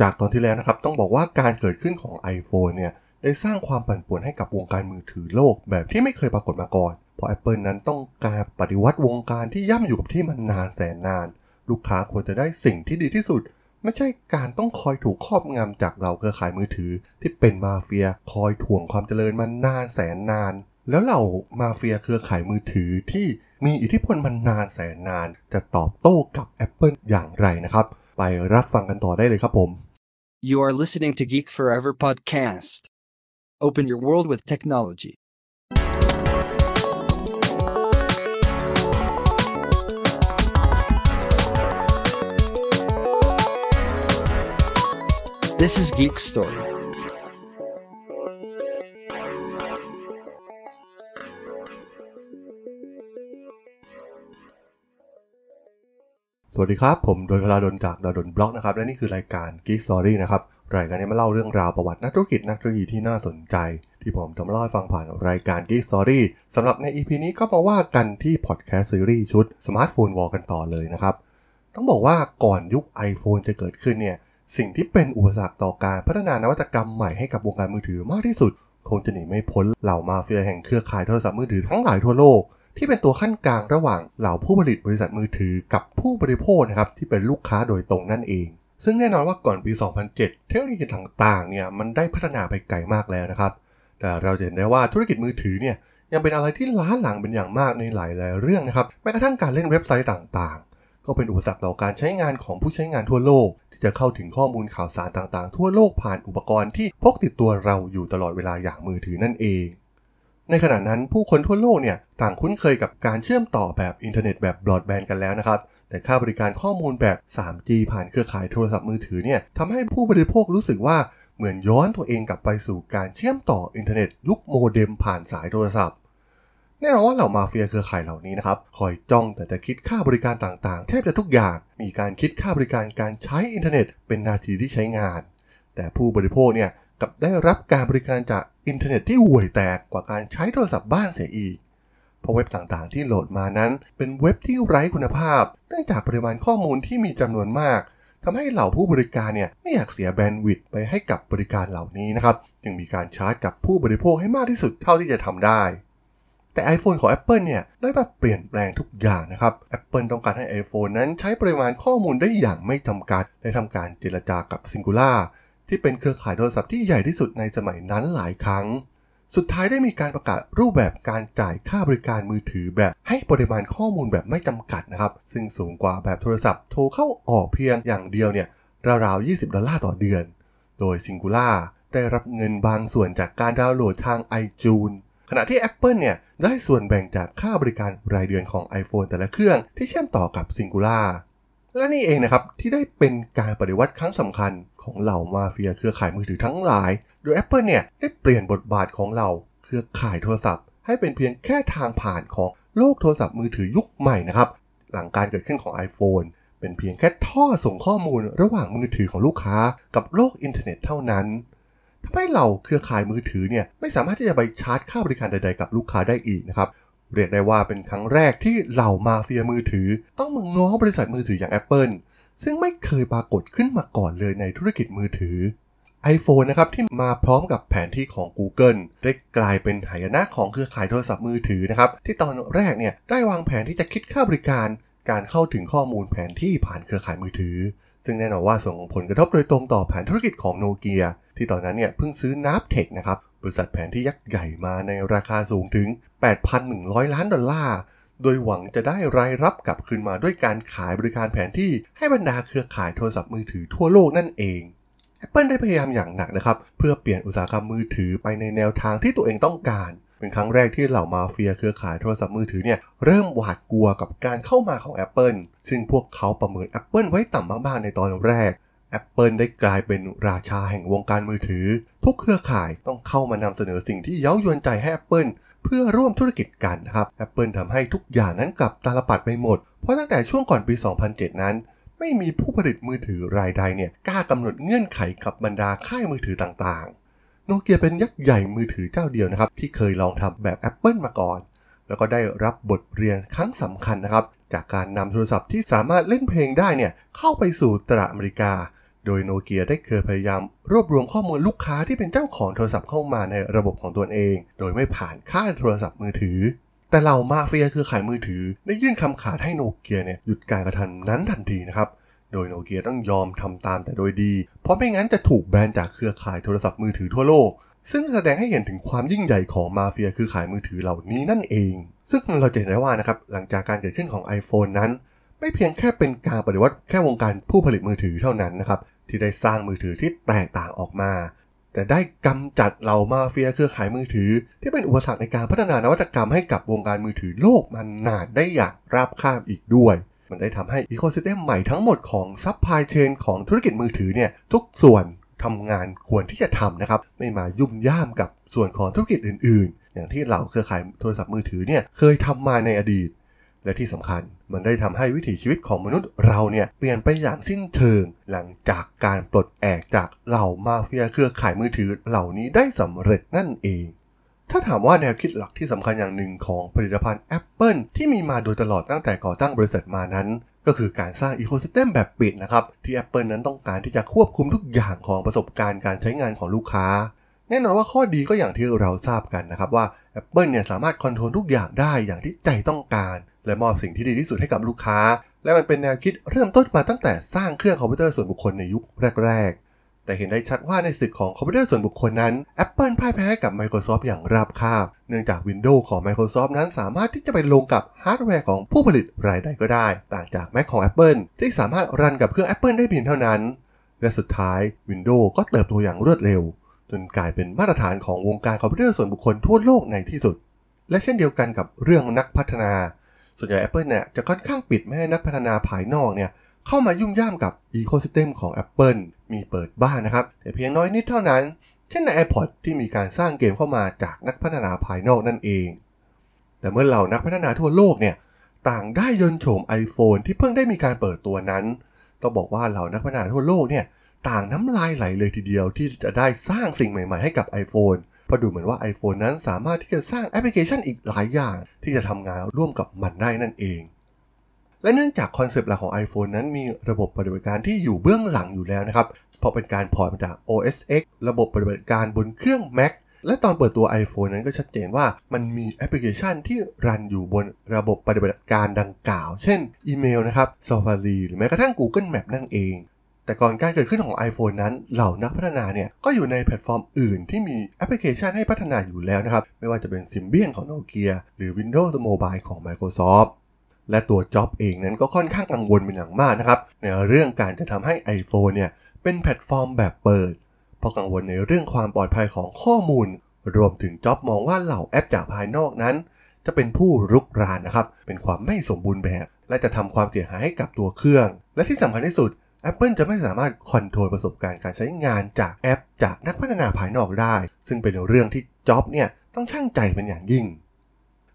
จากตอนที่แล้วนะครับต้องบอกว่าการเกิดขึ้นของ iPhone เนี่ยได้สร้างความปั่นป่วนให้กับวงการมือถือโลกแบบที่ไม่เคยปรากฏมาก่อน เพราะ Apple นั้นต้องการปฏิวัติวงการที่ย่ำอยู่กับที่มันนานแสนนาน ลูกค้าควรจะได้สิ่งที่ดีที่สุด ไม่ใช่การต้องคอยถูกครอบงำจากเหล่าเครือข่ายมือถือ ที่เป็นมาเฟียคอยถ่วงความเจริญมานานแสนนาน แล้วเหล่ามาเฟียเครือข่ายมือถือที่มีอิทธิพลมานานแสนนาน จะตอบโต้กับ Apple อย่างไรนะครับ ไปรับฟังกันต่อได้เลยครับผม You are listening to Geek Forever podcast. Open your world with technology. This is Geek Story. สวัสดีครับ ผมโดนพลาดนจากดาดนบล็อกนะครับ และนี่คือรายการ Geek Story นะครับ รายการนี้มาเล่าเรื่องราวประวัตินักธุรกิจนักธุรกิจที่น่าสนใจ ที่ผมจะมาเล่าให้ฟังผ่านรายการ Geek Story สำหรับใน EP นี้ก็มาว่ากันที่พอดแคสต์ซีรีส์ชุด Smartphone War กันต่อเลยนะครับ ต้องบอกว่าก่อนยุค iPhone จะเกิดขึ้นเนี่ย สิ่งที่เป็นอุปสรรคต่อการพัฒนานวัตกรรมใหม่ให้กับวงการมือถือมากที่สุด คงจะหนีไม่พ้นเหล่ามาเฟียแห่งเครือข่ายโทรศัพท์มือถือทั้งหลายทั่วโลก ที่เป็นตัวขั้นกลางระหว่างเหล่าผู้ผลิตบริษัทมือถือกับผู้บริโภคนะครับที่เป็นลูกค้าโดยตรงนั่นเอง ซึ่งแน่นอนว่าก่อนปี 2007 เทคโนโลยีต่างๆเนี่ยมันได้พัฒนาไปไกลมากแล้วนะครับ แต่เราจะเห็นได้ว่าธุรกิจมือถือเนี่ยยังเป็นอะไรที่ล้าหลังเป็นอย่างมากในหลาย ๆ เรื่องนะครับแม้กระทั่งการเล่นเว็บไซต์ต่างๆ ก็เป็นอุปสรรคต่อการใช้งานของผู้ใช้งานทั่วโลก ที่จะเข้าถึงข้อมูลข่าวสารต่างๆ ทั่วโลกผ่านอุปกรณ์ที่พกติดตัวเราอยู่ตลอดเวลาอย่างมือถือนั่นเอง ในขณะนั้นผู้คนทั่วโลกเนี่ยต่างคุ้นเคยกับการเชื่อมต่อแบบอินเทอร์เน็ตแบบบรอดแบนด์กันแล้วนะครับ แต่ค่าบริการข้อมูลแบบ 3G ผ่านเครือข่ายโทรศัพท์มือถือเนี่ยทำให้ผู้บริโภครู้สึกว่าเหมือนย้อนตัวเองกลับไปสู่การเชื่อมต่ออินเทอร์เน็ตยุคโมเด็มผ่านสายโทรศัพท์แน่นอนว่าเหล่ามาเฟียเครือข่ายเหล่านี้นะครับคอยจ้องแต่จะคิดค่าบริการต่างๆ แทบจะทุกอย่าง มีการคิดค่าบริการการใช้อินเทอร์เน็ต เป็นนาทีที่ใช้งาน แต่ผู้บริโภคเนี่ยกับได้รับการบริการจาก อินเทอร์เน็ตที่ห่วยแตกกว่าการใช้โทรศัพท์บ้านเสียอีก เพราะเว็บต่างๆ ที่โหลดมานั้น เป็นเว็บที่ไร้คุณภาพ เนื่องจากปริมาณข้อมูลที่มีจำนวนมากทำให้เหล่าผู้บริการเนี่ยไม่อยากเสียแบนด์วิดต์ไปให้กับบริการเหล่านี้นะครับจึงมีการชาร์จกับผู้บริโภคให้มากที่สุดเท่าที่จะทำได้ แต่ iPhone ของ Apple เนี่ยได้มาเปลี่ยนแปลงทุกอย่างนะครับ Apple ต้องการให้ iPhone นั้นใช้ปริมาณข้อมูลได้อย่างไม่จำกัด ได้ทำการเจรจากับ Singular ที่เป็นเครือข่ายโทรศัพท์ที่ใหญ่ที่สุดในสมัยนั้นหลายครั้ง สุดท้ายได้มีการประกาศรูปแบบการจ่ายค่าบริการมือถือแบบให้ปริมาณข้อมูลแบบไม่จำกัดนะครับ ซึ่งสูงกว่าแบบโทรศัพท์โทรเข้าออกเพียงอย่างเดียวเนี่ยราวๆ 20 ดอลลาร์ต่อเดือน โดย Singular ได้รับเงินบางส่วนจากการดาวน์โหลดทาง iTunes ขณะที่ Apple เนี่ยได้ส่วนแบ่งจากค่าบริการรายเดือนของ iPhone แต่ละเครื่องที่เชื่อมต่อกับ Singular และนี่เองนะครับ ที่ได้เป็นการปฏิวัติครั้งสำคัญของเหล่ามาเฟียเครือข่ายมือถือทั้งหลาย โดย Apple เนี่ยได้เปลี่ยนบทบาทของเหล่าเครือข่ายโทรศัพท์ ให้เป็นเพียงแค่ทางผ่านของโลกโทรศัพท์มือถือยุคใหม่นะครับ หลังการเกิดขึ้นของ iPhone เป็นเพียงแค่ท่อส่งข้อมูลระหว่างมือถือของลูกค้า กับโลกอินเทอร์เน็ตเท่านั้นทำให้เหล่าเครือข่ายมือถือเนี่ยไม่สามารถที่จะไปชาร์จค่าบริการใด ๆ กับลูกค้าได้อีกนะครับ เรียกได้ว่าเป็นครั้งแรกที่เหล่ามาเฟียมือถือ ต้องมาง้อบริษัทมือถืออย่าง Apple ซึ่งไม่เคยปรากฏขึ้นมาก่อนเลยในธุรกิจมือถือ iPhone นะครับที่มาพร้อมกับแผนที่ของ Google ได้กลายเป็นหายนะของเครือข่ายโทรศัพท์มือถือนะครับ ที่ตอนแรกเนี่ยได้วางแผนที่จะคิดค่าบริการ การเข้าถึงข้อมูลแผนที่ผ่านเครือข่ายมือถือ ซึ่งแน่นอนว่าส่งผลกระทบโดยตรงต่อแผนธุรกิจของโนเกียที่ตอนนั้นเนี่ยเพิ่งซื้อนับเทคนะครับ บริษัทแผนที่ยักษ์ใหญ่มาในราคาสูงถึง 8,100 ล้านดอลลาร์ โดยหวังจะได้รายรับกลับคืนมาด้วยการขายบริการแผนที่ให้บรรดาเครือข่ายโทรศัพท์มือถือทั่วโลกนั่นเอง Apple ได้พยายามอย่างหนักนะครับ เพื่อเปลี่ยนอุตสาหกรรมมือถือไปในแนวทางที่ตัวเองต้องการ เป็นครั้งแรกที่เหล่ามาเฟียเครือข่ายโทรศัพท์มือถือเนี่ยเริ่มหวาดกลัวกับการเข้ามาของ Apple ซึ่งพวกเขาประเมิน Apple ไว้ต่ำมากๆในตอนแรก Apple ได้กลายเป็นราชาแห่งวงการมือถือ ทุกเครือข่ายต้องเข้ามานำเสนอสิ่งที่เย้ายวนใจให้ Apple เพื่อร่วมธุรกิจกันนะครับ Apple ทำให้ทุกอย่างนั้นกลับตาลปัดไปหมด เพราะตั้งแต่ช่วงก่อนปี 2007 นั้น ไม่มีผู้ผลิตมือถือรายใดเนี่ยกล้ากำหนดเงื่อนไขกับบรรดาค่ายมือถือต่างๆ โนเกียเป็นยักษ์ใหญ่มือถือเจ้าเดียวนะครับที่เคยลองทำแบบ Apple มาก่อน แล้วก็ได้รับบทเรียนครั้งสำคัญนะครับ จากการนำโทรศัพท์ที่สามารถเล่นเพลงได้เนี่ยเข้าไปสู่ตลาดอเมริกา โดยโนเกียได้เคยพยายาม รวบรวมข้อมูลลูกค้าที่เป็นเจ้าของโทรศัพท์เข้ามาในระบบของตัวเอง โดยไม่ผ่านค่ายโทรศัพท์มือถือ แต่เหล่ามาเฟียคือขายมือถือ ได้ยื่นคำขาดให้โนเกียเนี่ยหยุดการกระทำนั้นทันทีนะครับโดยโนเกียต้องยอมทำตามแต่โดยดี เพราะไม่งั้นจะถูกแบนจากเครือข่ายโทรศัพท์มือถือทั่วโลก ซึ่งแสดงให้เห็นถึงความยิ่งใหญ่ของมาเฟียคือขายมือถือเหล่านี้นั่นเอง ซึ่งเราจะเห็นได้ว่านะครับ หลังจากการเกิดขึ้นของ iPhone นั้น ไม่เพียงแค่เป็นการปฏิวัติแค่วงการผู้ผลิตมือถือเท่านั้นนะครับ ที่ได้สร้างมือถือที่แตกต่างออกมา แต่ได้กำจัดเหล่ามาเฟียเครือข่ายมือถือ ที่เป็นอุปสรรคในการพัฒนานวัตกรรมให้กับวงการมือถือโลกมานานได้อย่างราบคาบอีกด้วย มันได้ทำให้ ecosystem ใหม่ทั้งหมดของ supply chain ของธุรกิจมือถือเนี่ยทุกส่วนทำงานควรที่จะทำนะครับ ไม่มายุ่มย่ามกับส่วนของธุรกิจอื่น ๆ อย่างที่เหล่าเครือข่ายโทรศัพท์มือถือเนี่ยเคยทำมาในอดีต และที่สำคัญมันได้ทำให้วิถีชีวิตของมนุษย์เราเนี่ยเปลี่ยนไปอย่างสิ้นเชิง หลังจากการปลดแอกจากเหล่ามาเฟียเครือข่ายมือถือเหล่านี้ได้สำเร็จนั่นเอง ถ้าถามว่าแนวคิดหลักที่สำคัญอย่างหนึ่งของผลิตภัณฑ์ Apple ที่มีมาโดยตลอดตั้งแต่ก่อตั้งบริษัทมานั้น ก็คือการสร้างอีโคซิสเต็มแบบปิดนะครับที่ Apple นั้นต้องการที่จะควบคุมทุกอย่างของประสบการณ์การใช้งานของลูกค้า แน่นอนว่าข้อดีก็อย่างที่เราทราบกันนะครับว่า Apple เนี่ยสามารถ control ทุกอย่างได้อย่างที่ใจต้องการ และมอบสิ่งที่ดีที่สุดให้กับลูกค้า และมันเป็นแนวคิดเริ่มต้นมาตั้งแต่สร้างเครื่องคอมพิวเตอร์ส่วนบุคคลในยุคแรก ๆ แต่เห็นได้ชัดว่าในศึกของคอมพิวเตอร์ส่วนบุคคลนั้น Apple พ่ายแพ้กับ Microsoft อย่างราบคาบ เนื่องจาก Windows ของ Microsoft นั้นสามารถที่จะไปลงกับฮาร์ดแวร์ของผู้ผลิตรายใดก็ได้ ต่างจาก Mac ของ Apple ที่สามารถ run กับเครื่อง Apple ได้เพียงเท่านั้น และสุดท้าย Windows ก็เติบโตอย่างรวดเร็ว จนกลายเป็นมาตรฐานของวงการคอมพิวเตอร์ส่วนบุคคลทั่วโลกในที่สุด และเช่นเดียวกันกับเรื่องนักพัฒนา ส่วนใหญ่ Apple เนี่ยจะค่อนข้างปิดไม่ให้นักพัฒนาภายนอกเนี่ยเข้ามายุ่งย่ามกับอีโคซิสเต็มของ Apple มีเปิดบ้างนะครับ แต่เพียงน้อยนิดเท่านั้น เช่นใน iPod ที่มีการสร้างเกมเข้ามาจากนักพัฒนาภายนอกนั่นเอง แต่เมื่อเหล่านักพัฒนาทั่วโลกเนี่ยต่างได้ยนโฉม iPhone ที่เพิ่งได้มีการเปิดตัวนั้น ต้องบอกว่าเหล่านักพัฒนาทั่วโลกเนี่ย ต่างน้ำลายไหลเลยทีเดียวที่จะได้สร้างสิ่งใหม่ๆให้กับ iPhone เพราะดูเหมือนว่า iPhone นั้นสามารถที่จะสร้างแอปพลิเคชันอีกหลายอย่าง ที่จะทำงานร่วมกับมันได้นั่นเอง และเนื่องจาก concept หลักของ iPhone นั้นมีระบบปฏิบัติการที่อยู่เบื้องหลังอยู่แล้วนะครับ เพราะเป็นการ port มาจาก OS X ระบบปฏิบัติการบนเครื่อง Mac และตอนเปิดตัว iPhone นั้นก็ชัดเจนว่ามันมีแอปพลิเคชันที่ run อยู่บนระบบปฏิบัติการดังกล่าว เช่นอีเมลนะครับ Safari หรือแม้กระทั่ง Google Map นั่นเอง แต่ก่อนการเกิดขึ้นของ iPhone นั้น เหล่านักพัฒนาเนี่ย ก็อยู่ในแพลตฟอร์มอื่นที่มีแอปพลิเคชันให้พัฒนาอยู่แล้วนะครับ ไม่ว่าจะเป็น Symbian ของ Nokia หรือ Windows Mobile ของ Microsoft และตัวจ็อบเองนั้นก็ค่อนข้างกังวลเป็นอย่างมากนะครับ ในเรื่องการจะทำให้ iPhone เนี่ย เป็นแพลตฟอร์มแบบเปิด เพราะกังวลในเรื่องความปลอดภัยของข้อมูล รวมถึงจ็อบมองว่าเหล่าแอปจากภายนอกนั้น จะเป็นผู้รุกรานนะครับเป็นความไม่สมบูรณ์แบบ และจะทำความเสียหายให้กับตัวเครื่อง และที่สำคัญที่สุด Apple จะไม่สามารถคอนโทรลประสบการณ์การใช้งานจากแอป จากนักพัฒนาภายนอกได้ ซึ่งเป็นเรื่องที่จ็อบเนี่ยต้องช่างใจเป็นอย่างยิ่ง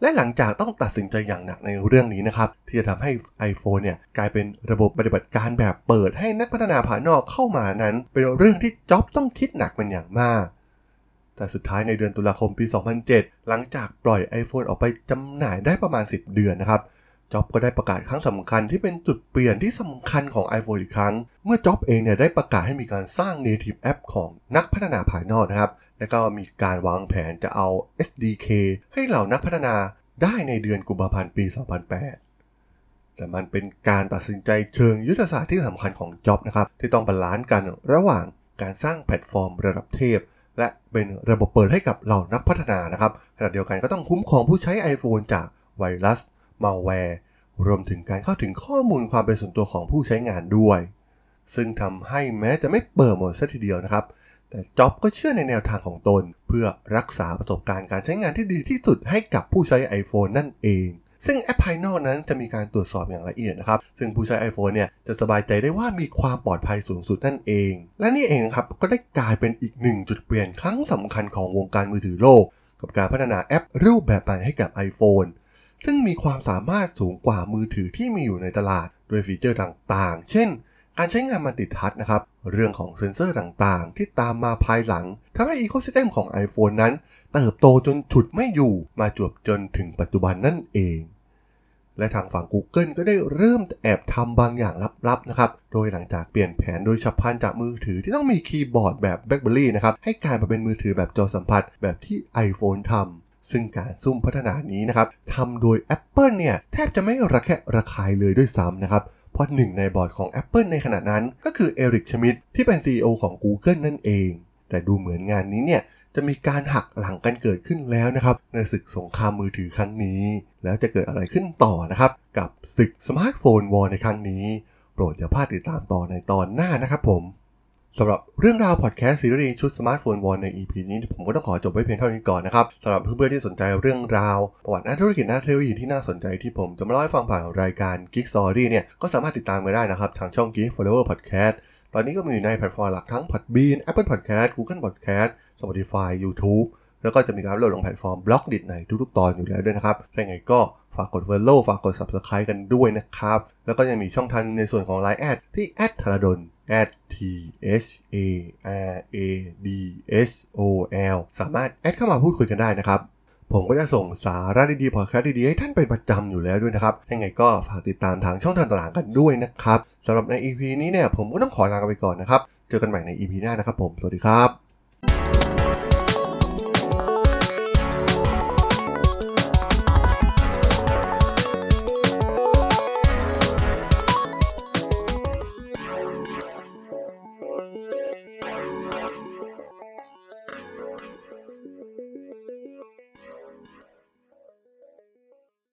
และหลังจากต้องตัดสินใจอย่างหนักในเรื่องนี้นะครับ ที่จะทำให้ iPhone เนี่ยกลายเป็นระบบปฏิบัติการแบบเปิดให้นักพัฒนาภายนอกเข้ามานั้น เป็นเรื่องที่จ็อบต้องคิดหนักเป็นอย่างมากแต่สุดท้ายในเดือนตุลาคมปี 2007 หลังจากปล่อย iPhone ออกไปจำหน่ายได้ประมาณ 10 เดือนนะครับ จ็อบก็ได้ประกาศครั้งสำคัญที่เป็นจุดเปลี่ยนที่สำคัญของ iPhone อีกครั้ง เมื่อจ็อบเองเนี่ยได้ประกาศให้มีการสร้าง native app ของนักพัฒนาภายนอกนะครับ และก็มีการวางแผนจะเอา SDK ให้เหล่านักพัฒนาได้ในเดือนกุมภาพันธ์ปี 2008 แต่มันเป็นการตัดสินใจเชิงยุทธศาสตร์ที่สำคัญของจ็อบนะครับที่ต้อง balance กันระหว่างการสร้างแพลตฟอร์มระดับเทพ และเป็นระบบเปิดให้กับเหล่านักพัฒนานะครับขณะเดียวกันก็ต้องคุ้มครองผู้ใช้ iPhone จากไวรัส มัลแวร์รวมถึงการเข้าถึงข้อมูลความเป็นส่วนตัวของผู้ใช้งานด้วย ซึ่งทำให้แม้จะไม่เปิดหมดซะทีเดียวนะครับ แต่จ็อบก็เชื่อในแนวทางของตน เพื่อรักษาประสบการณ์การใช้งานที่ดีที่สุดให้กับผู้ใช้ iPhone นั่นเองซึ่งแอปภายนอกนั้นจะมีการตรวจสอบอย่างละเอียดนะครับ ซึ่งผู้ใช้ iPhone เนี่ยจะสบายใจได้ว่ามีความปลอดภัยสูงสุดนั่นเอง และนี่เองครับก็ได้กลายเป็นอีกหนึ่งจุดเปลี่ยนครั้งสำคัญของวงการมือถือโลก กับการพัฒนาแอปรูปแบบใหม่ให้กับ iPhone ซึ่งมีความสามารถสูงกว่ามือถือที่มีอยู่ในตลาด ด้วยฟีเจอร์ต่างๆ เช่น การใช้งาน multi-touch นะครับ เรื่องของเซ็นเซอร์ต่างๆ ที่ตามมาภายหลังทำให้ ecosystem ของ iPhone นั้น เติบโตจนฉุดไม่อยู่มาจวบจนถึงปัจจุบันนั่นเอง และทางฝั่ง Google ก็ได้เริ่มแอบทำบางอย่างลับๆนะครับ โดยหลังจากเปลี่ยนแผนโดยฉับพลันจากมือถือที่ต้องมีคีย์บอร์ดแบบ BlackBerry นะครับให้กลายมาเป็นมือถือแบบจอสัมผัสแบบที่ iPhone ทำ ซึ่งการซุ่มพัฒนานี้นะครับทำโดย Apple เนี่ยแทบจะไม่ระแคะระคายเลยด้วยซ้ำนะครับเพราะหนึ่งในบอร์ดของ Apple ในขณะนั้น ก็คือเอริกชมิดที่เป็น CEO ของ Google นั่นเอง แต่ดูเหมือนงานนี้เนี่ยจะมีการหักหลังกันเกิดขึ้นแล้วนะครับในศึกสงครามมือถือครั้งนี้ แล้วจะเกิดอะไรขึ้นต่อนะครับ กับศึก Smartphone War ในครั้งนี้ โปรดอย่าพลาดติดตามต่อในตอนหน้านะครับผม สำหรับเรื่องราวพอดแคสต์ซีรีส์ชุด Smartphone War ใน EP นี้ผมก็ต้องขอจบไว้เพียงเท่านี้ก่อนนะครับสำหรับเพื่อนๆที่สนใจเรื่องราวประวัตินักธุรกิจนักเทคโนโลยีที่น่าสนใจที่ผมจะมาเล่าให้ฟังผ่านรายการ Geek Story เนี่ยก็สามารถติดตามกันได้นะครับทางช่อง Geek Forever Podcast ตอนนี้ก็มีอยู่ในแพลตฟอร์มหลักทั้ง Podbean Apple Podcast Google Podcast Spotify YouTube แล้วก็จะมีการโหลดลงแพลตฟอร์ม Blockdit ในทุกๆตอนอยู่แล้วด้วยนะครับถ้าอย่างไรก็ ฝากกด follow ฝากกด subscribe กันด้วยนะครับ แล้วก็ยังมีช่องทางในส่วนของ Line แอดที่แอดธารดล at t h a r a d h o l สามารถแอดเข้ามาพูดคุยกันได้นะครับ ผมก็จะส่งสาระดีๆพอดแคสต์ดีๆ ให้ท่านเป็นประจำอยู่แล้วด้วยนะครับ ยังไงก็ฝากติดตามทางช่องทางต่างๆกันด้วยนะครับสำหรับใน EP นี้เนี่ยผมก็ต้องขอลาไปก่อนนะครับ เจอกันใหม่ใน EP หน้านะครับผม สวัสดีครับ